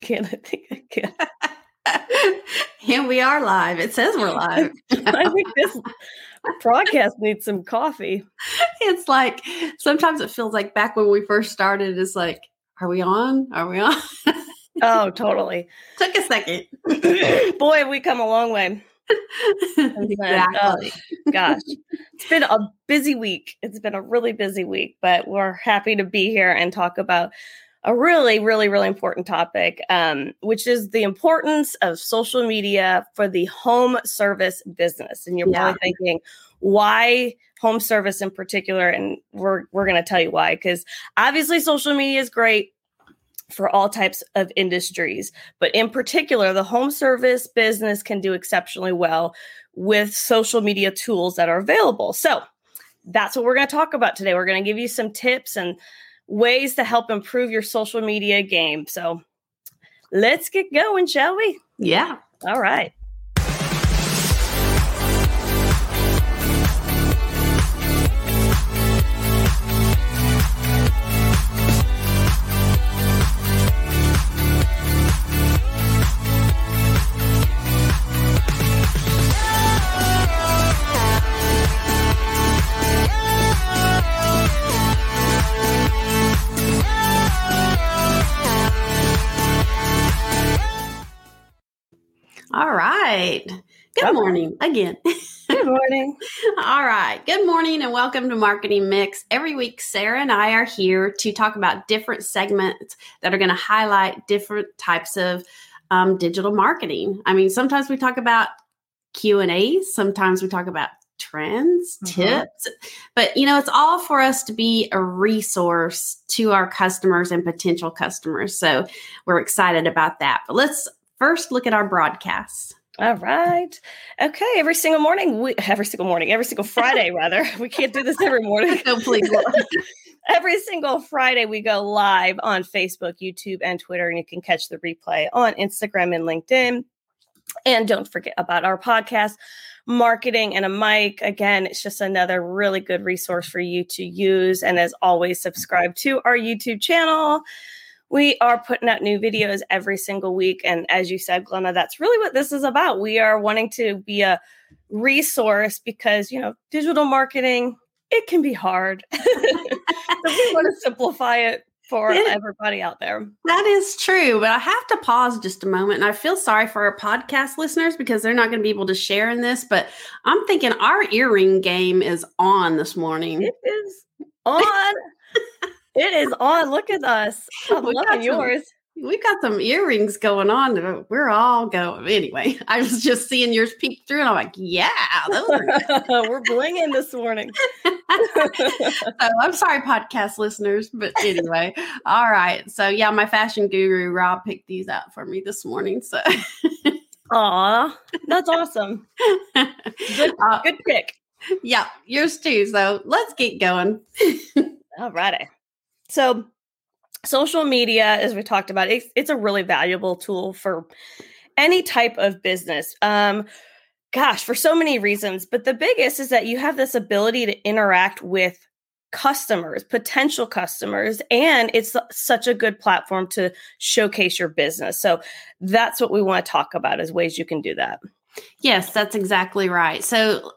Can I think I can? and we are live. It says we're live. I think this broadcast needs some coffee. it's like sometimes it feels like back when we first started, it's like, are we on? Are we on? Oh, totally. Took a second. Boy, we come a long way. Oh, exactly. Oh, gosh, it's been a busy week. It's been a really busy week, but we're happy to be here and talk about a really, really, really important topic, um, which is the importance of social media for the home service business. And you're Yeah. probably thinking, why home service in particular? And we're we're going to tell you why. Because obviously, social media is great for all types of industries, but in particular, the home service business can do exceptionally well with social media tools that are available. So that's what we're going to talk about today. We're going to give you some tips and ways to help improve your social media game. So let's get going, shall we? Yeah. All right. Right. Good morning again. Good morning. All right. Good morning and welcome to Marketing Mix. Every week, Sarah and I are here to talk about different segments that are going to highlight different types of um, digital marketing. I mean, sometimes we talk about Q and A's. Sometimes we talk about trends, Mhm. tips. But you know, it's all for us to be a resource to our customers and potential customers. So we're excited about that. But let's first look at our broadcasts. All right. Okay. Every single morning, we, every single morning, every single Friday, rather. We can't do this every morning. So please. Every single Friday, we go live on Facebook, YouTube, and Twitter, and you can catch the replay on Instagram and LinkedIn. And don't forget about our podcast, Marketing and a Mic. Again, it's just another really good resource for you to use. And as always, subscribe to our YouTube channel. We are putting out new videos every single week. And as you said, Glenna, that's really what this is about. We are wanting to be a resource because, you know, digital marketing, it can be hard. so we want to simplify it for Yeah. everybody out there. That is true, but I have to pause just a moment. And I feel sorry for our podcast listeners because they're not going to be able to share in this. But I'm thinking our earring game is on this morning. It is on. It is on. Look at us. I'm We loving some- yours. We've got some earrings going on. We're all going. Anyway, I was just seeing yours peek through and I'm like, yeah, those are We're blinging this morning. so I'm sorry, podcast listeners, but anyway, all right. So yeah, my fashion guru Rob picked these out for me this morning. So Aw, that's awesome. Good, uh, good pick. yeah, yours too. So let's get going. All righty. So, social media, as we talked about, it's, it's a really valuable tool for any type of business. Um, gosh, for so many reasons. But the biggest is that you have this ability to interact with customers, potential customers, and it's such a good platform to showcase your business. So, that's what we want to talk about is ways you can do that. Yes, that's exactly right. So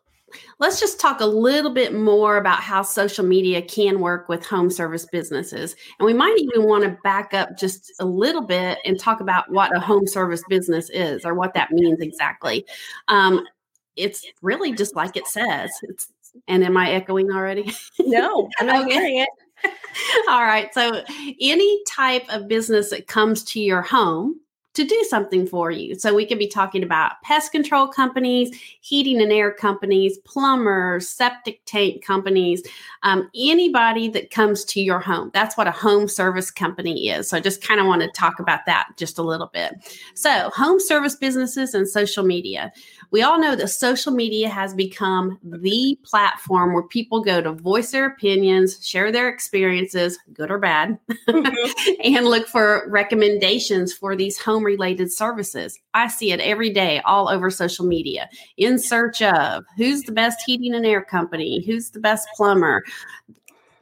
let's just talk a little bit more about how social media can work with home service businesses. And we might even want to back up just a little bit and talk about what a home service business is or what that means exactly. Um, it's really just like it says. It's and am I echoing already? No, I'm not Okay. hearing it. All right. So, any type of business that comes to your home to do something for you. So, we could be talking about pest control companies, heating and air companies, plumbers, septic tank companies, um, anybody that comes to your home. That's what a home service company is. So, I just kind of want to talk about that just a little bit. So, home service businesses and social media. We all know that social media has become the platform where people go to voice their opinions, share their experiences, good or bad, and look for recommendations for these home related services. I see it every day all over social media in search of who's the best heating and air company, who's the best plumber.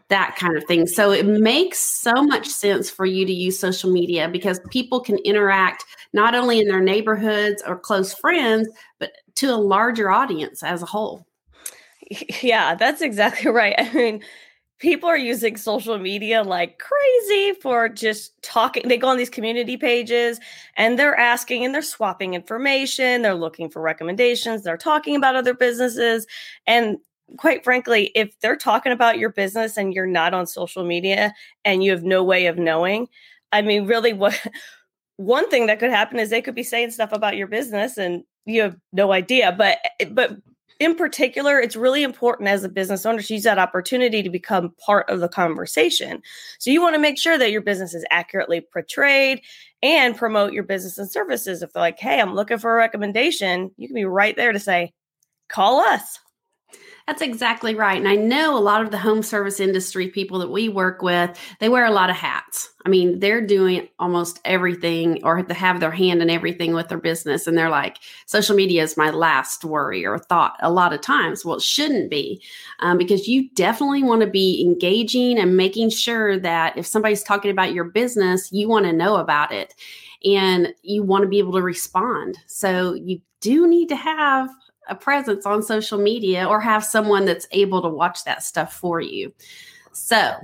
that kind of thing. So it makes so much sense for you to use social media because people can interact not only in their neighborhoods or close friends, but to a larger audience as a whole. Yeah, that's exactly right. I mean, people are using social media like crazy for just talking. They go on these community pages and they're asking and they're swapping information. They're looking for recommendations. They're talking about other businesses. And quite frankly, if they're talking about your business and you're not on social media and you have no way of knowing, I mean, really, what one thing that could happen is they could be saying stuff about your business and you have no idea. But, eh, but, in particular, it's really important as a business owner to use that opportunity to become part of the conversation. So you want to make sure that your business is accurately portrayed and promote your business and services. If they're like, hey, I'm looking for a recommendation, you can be right there to say, call us. That's exactly right. And I know a lot of the home service industry people that we work with, they wear a lot of hats. I mean, they're doing almost everything or they have their hand in everything with their business. And they're like, social media is my last worry or thought a lot of times. Well, it shouldn't be um, because you definitely want to be engaging and making sure that if somebody's talking about your business, you want to know about it and you want to be able to respond. So you do need to have a presence on social media or have someone that's able to watch that stuff for you. So,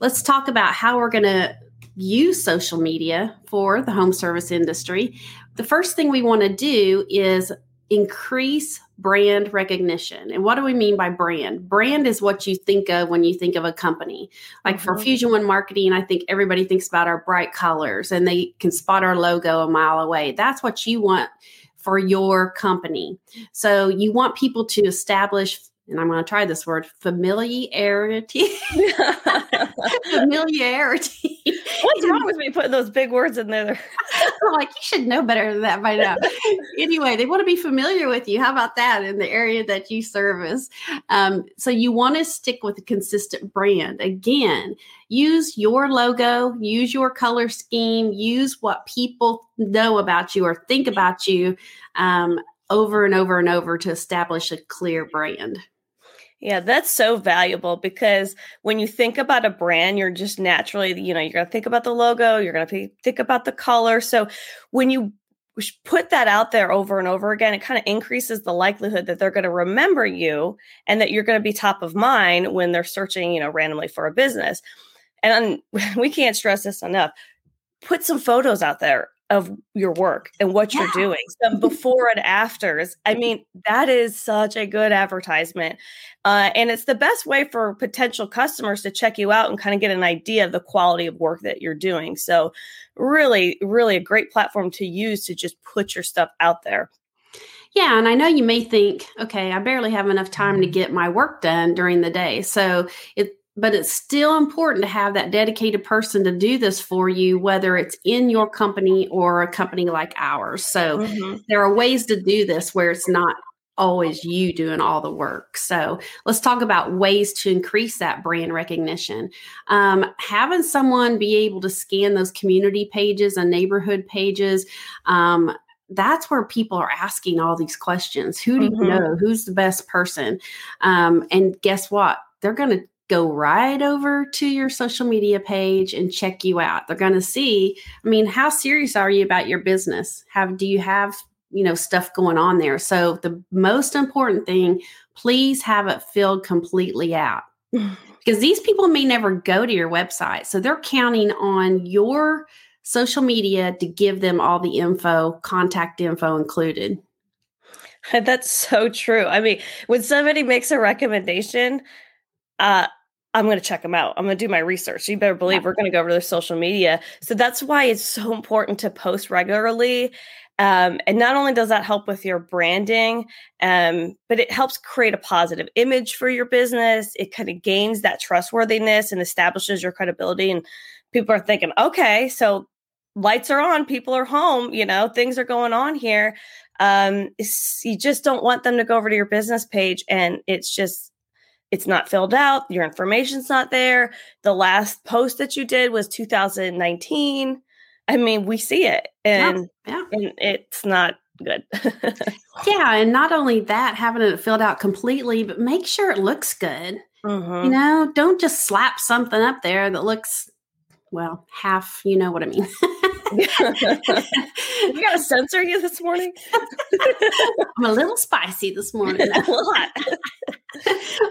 let's talk about how we're going to use social media for the home service industry. The first thing we want to do is increase brand recognition. And what do we mean by brand? Brand is what you think of when you think of a company. Like mm-hmm. for Fusion One Marketing, I think everybody thinks about our bright colors and they can spot our logo a mile away. That's what you want for your company. So you want people to establish and I'm going to try this word familiarity. familiarity. What's wrong with me putting those big words in there? I'm like, you should know better than that by now. anyway, they want to be familiar with you. How about that in the area that you service? Um, so you want to stick with a consistent brand. Again, use your logo, use your color scheme, use what people know about you or think about you um, over and over and over to establish a clear brand. Yeah, that's so valuable because when you think about a brand, you're just naturally, you know, you're going to think about the logo, you're going to think about the color. So when you put that out there over and over again, it kind of increases the likelihood that they're going to remember you and that you're going to be top of mind when they're searching, you know, randomly for a business. And we can't stress this enough. Put some photos out there of your work and what yeah. you're doing, some before and afters. I mean, that is such a good advertisement. Uh, and it's the best way for potential customers to check you out and kind of get an idea of the quality of work that you're doing. So, really, really a great platform to use to just put your stuff out there. Yeah, and I know you may think, okay, I barely have enough time to get my work done during the day. So it but it's still important to have that dedicated person to do this for you, whether it's in your company or a company like ours. So mm-hmm. there are ways to do this where it's not always you doing all the work. So let's talk about ways to increase that brand recognition. Um, having someone be able to scan those community pages and neighborhood pages. Um, that's where people are asking all these questions. Who do mm-hmm. you know? Who's the best person? Um, and guess what? They're going to go right over to your social media page and check you out. They're going to see, I mean, how serious are you about your business? Have do you have, you know, stuff going on there? So the most important thing, please have it filled completely out. because these people may never go to your website. So they're counting on your social media to give them all the info, contact info included. That's so true. I mean, when somebody makes a recommendation, uh, I'm going to check them out. I'm going to do my research. You better believe we're going to go over to their social media. So that's why it's so important to post regularly. Um, and not only does that help with your branding, um, but it helps create a positive image for your business. It kind of gains that trustworthiness and establishes your credibility. And people are thinking, okay, so lights are on, people are home, you know, things are going on here. Um, you just don't want them to go over to your business page and it's just it's not filled out, your information's not there. The last post that you did was 2019. I mean, we see it and, yeah, yeah. and it's not good. yeah, and not only that, having it filled out completely, but make sure it looks good. Mm-hmm. You know, don't just slap something up there that looks well, half, you know what I mean. you got to censor you this morning? I'm a little spicy this morning. a lot.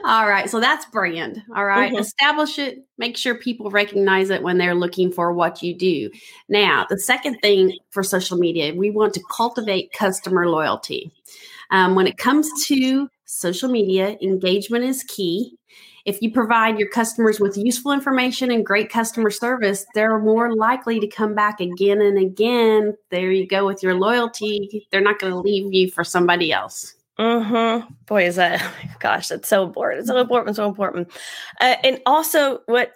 All right. So that's brand. All right? mm-hmm. Establish it. Make sure people recognize it when they're looking for what you do. Now, the second thing for social media, we want to cultivate customer loyalty. Um, when it comes to social media, engagement is key if you provide your customers with useful information and great customer service, they're more likely to come back again and again. There you go with your loyalty. They're not going to leave you for somebody else. Mm-hmm. Boy, is that gosh, that's so important. It's so important, so important. Uh, and also, what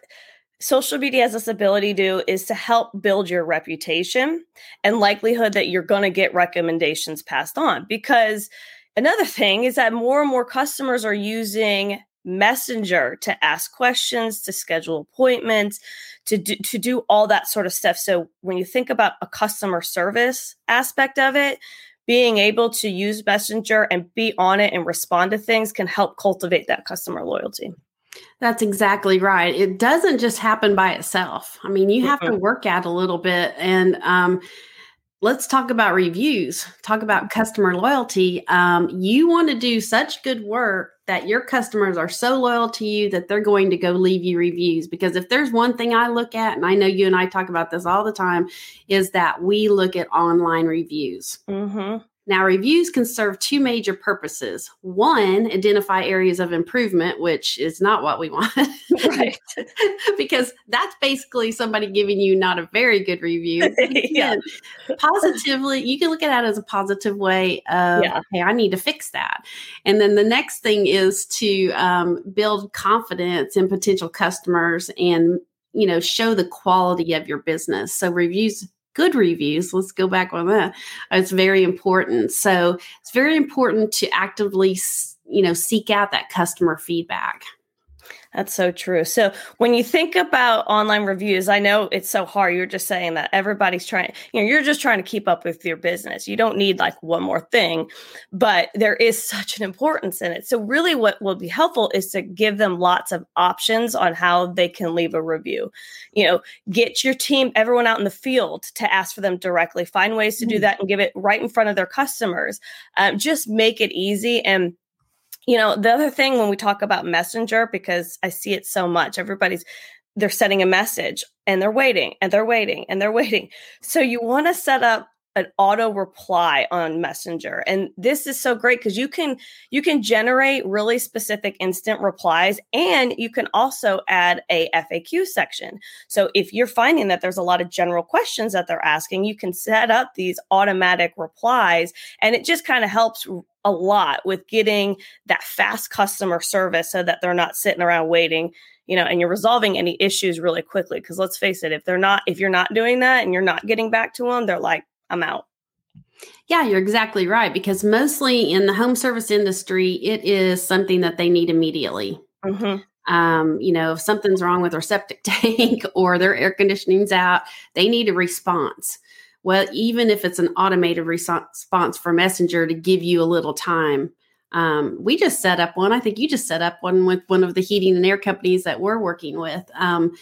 social media has this ability to do is to help build your reputation and likelihood that you're going to get recommendations passed on. Because another thing is that more and more customers are using messenger to ask questions to schedule appointments to do, to do all that sort of stuff so when you think about a customer service aspect of it being able to use messenger and be on it and respond to things can help cultivate that customer loyalty that's exactly right. It doesn't just happen by itself. I mean, you have mm-hmm. to work at a little bit. And um, let's talk about reviews, talk about customer loyalty. Um, you want to do such good work that your customers are so loyal to you that they're going to go leave you reviews. Because if there's one thing I look at, and I know you and I talk about this all the time, is that we look at online reviews. Mm-hmm. Now, reviews can serve two major purposes. One, identify areas of improvement, which is not what we want. right. because that's basically somebody giving you not a very good review. yeah. Positively, you can look at that as a positive way of, yeah. hey, I need to fix that. And then the next thing is to um, build confidence in potential customers and you know show the quality of your business so reviews good reviews. Let's go back on that. Uh, it's very important. So it's very important to actively, you know, seek out that customer feedback. That's so true. So when you think about online reviews, I know it's so hard. You're just saying that everybody's trying, you know, you're just trying to keep up with your business. You don't need like one more thing, but there is such an importance in it. So really what will be helpful is to give them lots of options on how they can leave a review. You know, get your team, everyone out in the field to ask for them directly. Find ways to do mm. that and give it right in front of their customers. Um, just make it easy and you know, the other thing when we talk about Messenger, because I see it so much, everybody's they're sending a message and they're waiting and they're waiting and they're waiting. So you want to set up an auto reply on messenger and this is so great because you can you can generate really specific instant replies and you can also add a faq section so if you're finding that there's a lot of general questions that they're asking you can set up these automatic replies and it just kind of helps a lot with getting that fast customer service so that they're not sitting around waiting you know and you're resolving any issues really quickly because let's face it if they're not if you're not doing that and you're not getting back to them they're like I'm out. Yeah, you're exactly right. Because mostly in the home service industry, it is something that they need immediately. Mm-hmm. Um, you know, if something's wrong with their septic tank or their air conditioning's out, they need a response. Well, even if it's an automated response for Messenger to give you a little time. Um, we just set up one. I think you just set up one with one of the heating and air companies that we're working with. Um,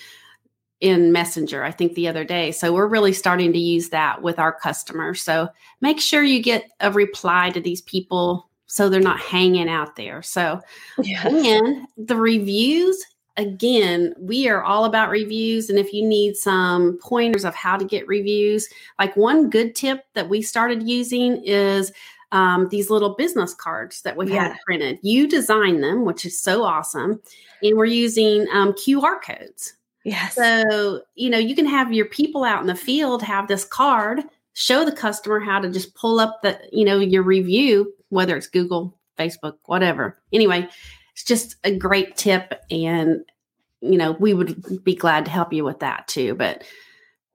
in Messenger, I think the other day. So we're really starting to use that with our customers. So make sure you get a reply to these people so they're not hanging out there. So, yeah. and the reviews, again, we are all about reviews. And if you need some pointers of how to get reviews, like one good tip that we started using is um, these little business cards that we yeah. had printed. You design them, which is so awesome. And we're using um, QR codes. Yes. So, you know, you can have your people out in the field have this card, show the customer how to just pull up the, you know, your review, whether it's Google, Facebook, whatever. Anyway, it's just a great tip. And, you know, we would be glad to help you with that too. But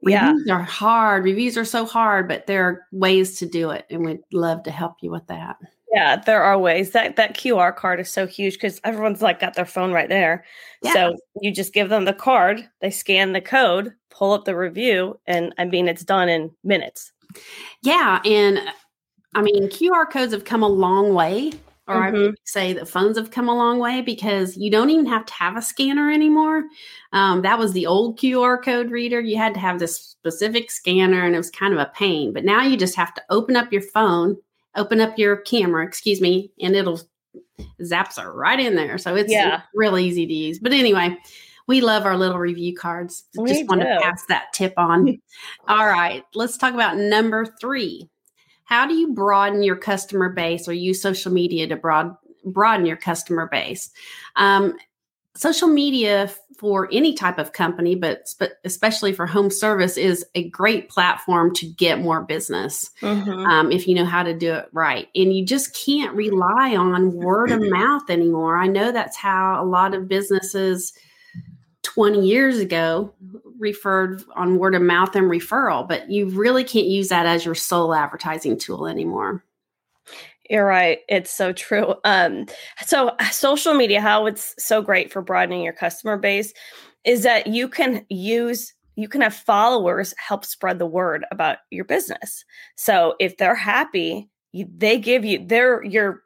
reviews yeah. are hard. Reviews are so hard, but there are ways to do it. And we'd love to help you with that. Yeah, there are ways. That that QR card is so huge because everyone's like got their phone right there. Yeah. So you just give them the card, they scan the code, pull up the review, and I mean it's done in minutes. Yeah, and I mean QR codes have come a long way or I would say that phones have come a long way because you don't even have to have a scanner anymore. Um, that was the old QR code reader. You had to have this specific scanner and it was kind of a pain. But now you just have to open up your phone, open up your camera, excuse me, and it'll zaps are right in there. So it's, Yeah. real easy to use. But anyway, we love our little review cards. We Just want to pass that tip on. All right, let's talk about number three. How do you broaden your customer base or use social media to broad, broaden your customer base? Um, social media for any type of company, but spe- especially for home service, is a great platform to get more business Mhm. um, if you know how to do it right. And you just can't rely on word of mouth anymore. I know that's how a lot of businesses 20 years ago referred on word of mouth and referral, but you really can't use that as your sole advertising tool anymore. You're right. It's so true. Um, so social media, how it's so great for broadening your customer base is that you can use you can have followers help spread the word about your business. So if they're happy, you, they give you their your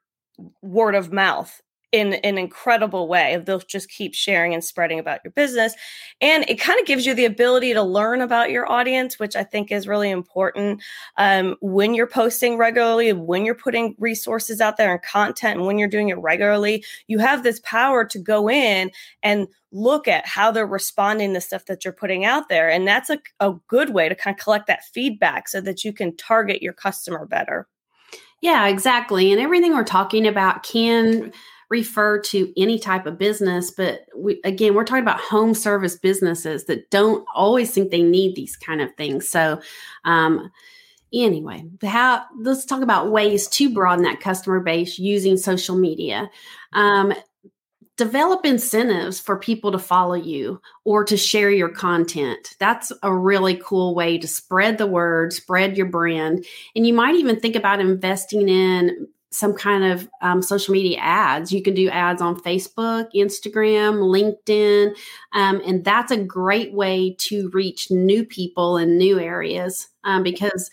word of mouth in an incredible way. They'll just keep sharing and spreading about your business. And it kind of gives you the ability to learn about your audience, which I think is really important um, when you're posting regularly, when you're putting resources out there and content, and when you're doing it regularly, you have this power to go in and look at how they're responding to stuff that you're putting out there. And that's a, a good way to kind of collect that feedback so that you can target your customer better. Yeah, exactly. And everything we're talking about can refer to any type of business, but we, again, we're talking about home service businesses that don't always think they need these kind of things. So, um, anyway, how let's talk about ways to broaden that customer base using social media. Um, develop incentives for people to follow you or to share your content. That's a really cool way to spread the word, spread your brand. And you might even think about investing in some kind of um, social media ads. You can do ads on Facebook, Instagram, LinkedIn. Um, and that's a great way to reach new people in new areas um, because,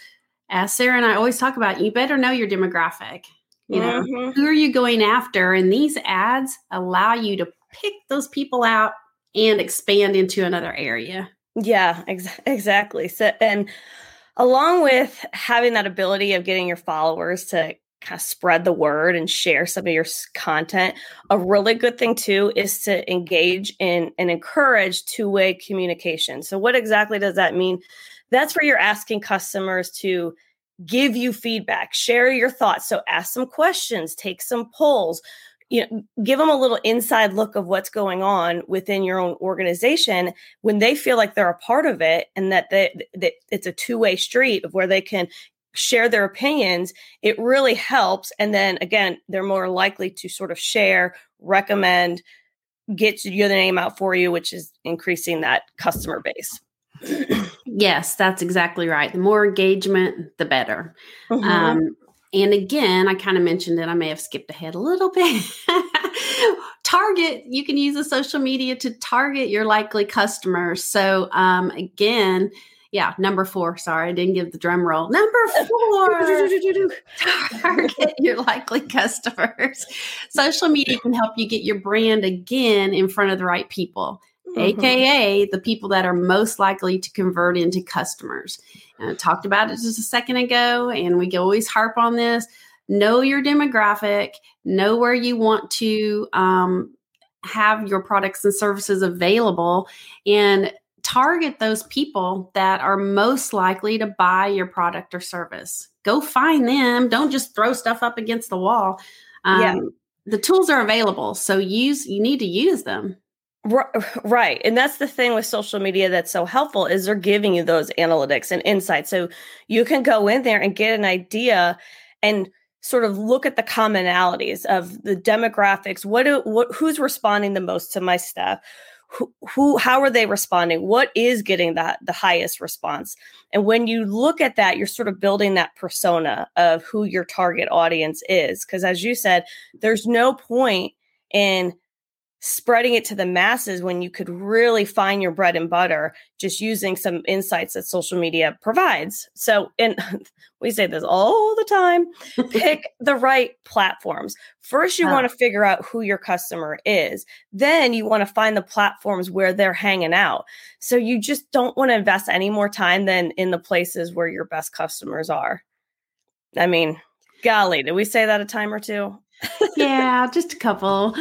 as Sarah and I always talk about, you better know your demographic. You know, Mhm. who are you going after? And these ads allow you to pick those people out and expand into another area. Yeah, ex- exactly. So, and along with having that ability of getting your followers to kind of spread the word and share some of your content, a really good thing too is to engage in and encourage two way communication. So, what exactly does that mean? That's where you're asking customers to give you feedback, share your thoughts. So, ask some questions, take some polls. You know, give them a little inside look of what's going on within your own organization when they feel like they're a part of it and that they, that it's a two-way street of where they can share their opinions it really helps and then again they're more likely to sort of share recommend get your name out for you which is increasing that customer base Yes, that's exactly right. The more engagement, the better. Mhm. Um, and again, I kind of mentioned it. I may have skipped ahead a little bit. target, you can use the social media to target your likely customers. So, um, again, yeah, number four. Sorry, I didn't give the drum roll. Number four. target your likely customers. Social media can help you get your brand again in front of the right people, Mhm. aka the people that are most likely to convert into customers. And I talked about it just a second ago, and we can always harp on this. Know your demographic, know where you want to um, have your products and services available, and target those people that are most likely to buy your product or service. Go find them. Don't just throw stuff up against the wall. Um, Yeah. The tools are available, so use. You need to use them. Right. And that's the thing with social media that's so helpful is they're giving you those analytics and insights. So you can go in there and get an idea and sort of look at the commonalities of the demographics. What do what who's responding the most to my stuff? Who, who how are they responding? What is getting that the highest response? And when you look at that, you're sort of building that persona of who your target audience is. Because as you said, there's no point in spreading it to the masses when you could really find your bread and butter just using some insights that social media provides. So, and we say this all the time pick the right platforms. First, you ah. want to figure out who your customer is. Then, you want to find the platforms where they're hanging out. So, you just don't want to invest any more time than in the places where your best customers are. I mean, golly, did we say that a time or two? yeah, just a couple.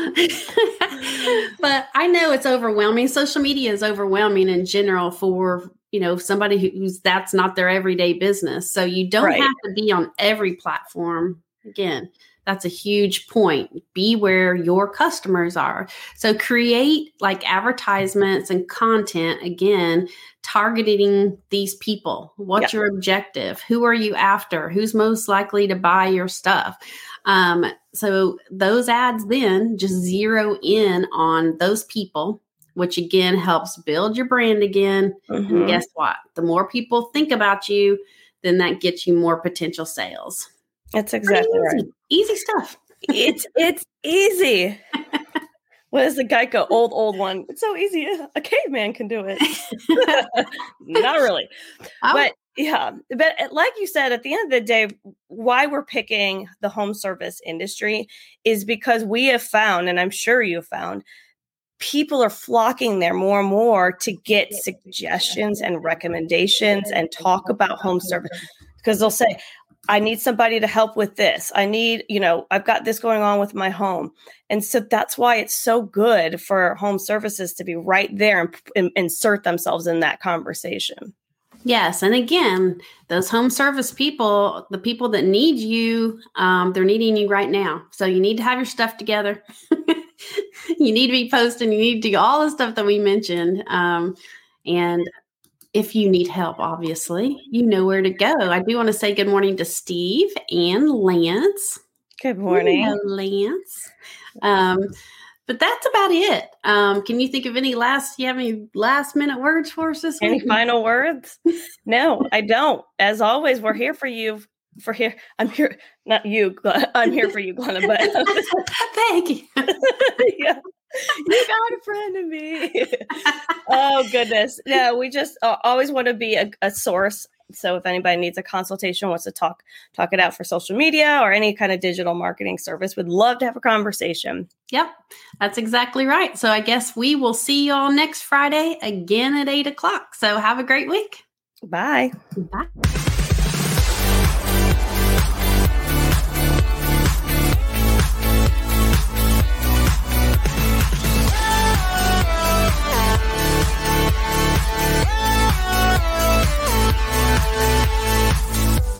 But I know it's overwhelming. Social media is overwhelming in general for, you know, somebody who's that's not their everyday business. So you don't right. have to be on every platform. Again, that's a huge point. Be where your customers are. So create like advertisements and content again, targeting these people. What's your objective? Who are you after? Who's most likely to buy your stuff? Um, so those ads then just zero in on those people, which again helps build your brand again. Mm-hmm. And guess what? The more people think about you, then that gets you more potential sales. That's exactly easy. right. Easy stuff. it's it's easy. what is the Geico old old one? It's so easy. A caveman can do it. Not really. but yeah, but uh, like you said, at the end of the day, why we're picking the home service industry is because we have found, and I'm sure you have found, people are flocking there more and more to get suggestions and recommendations and talk about home service because they'll say, I need somebody to help with this. I need, you know, I've got this going on with my home. And so that's why it's so good for home services to be right there and, and insert themselves in that conversation. Yes. And again, those home service people, the people that need you, um, they're needing you right now. So you need to have your stuff together. you need to be posting. You need to do all the stuff that we mentioned. Um, and if you need help, obviously, you know where to go. I do want to say good morning to Steve and Lance. Good morning, Hello, Lance. Um, but that's about it. Um, can you think of any last? You have any last minute words for us this any week? final words? no, I don't. As always, we're here for you. For here, I'm here. Not you. I'm here for you, Glenna. But thank you. yeah, you got a friend in me. oh goodness. No, we just uh, always want to be a, a source so if anybody needs a consultation, wants to talk talk it out for social media or any kind of digital marketing service, would love to have a conversation. Yep, that's exactly right. So I guess we will see you all next Friday again at eight o'clock. So have a great week. Bye. Bye.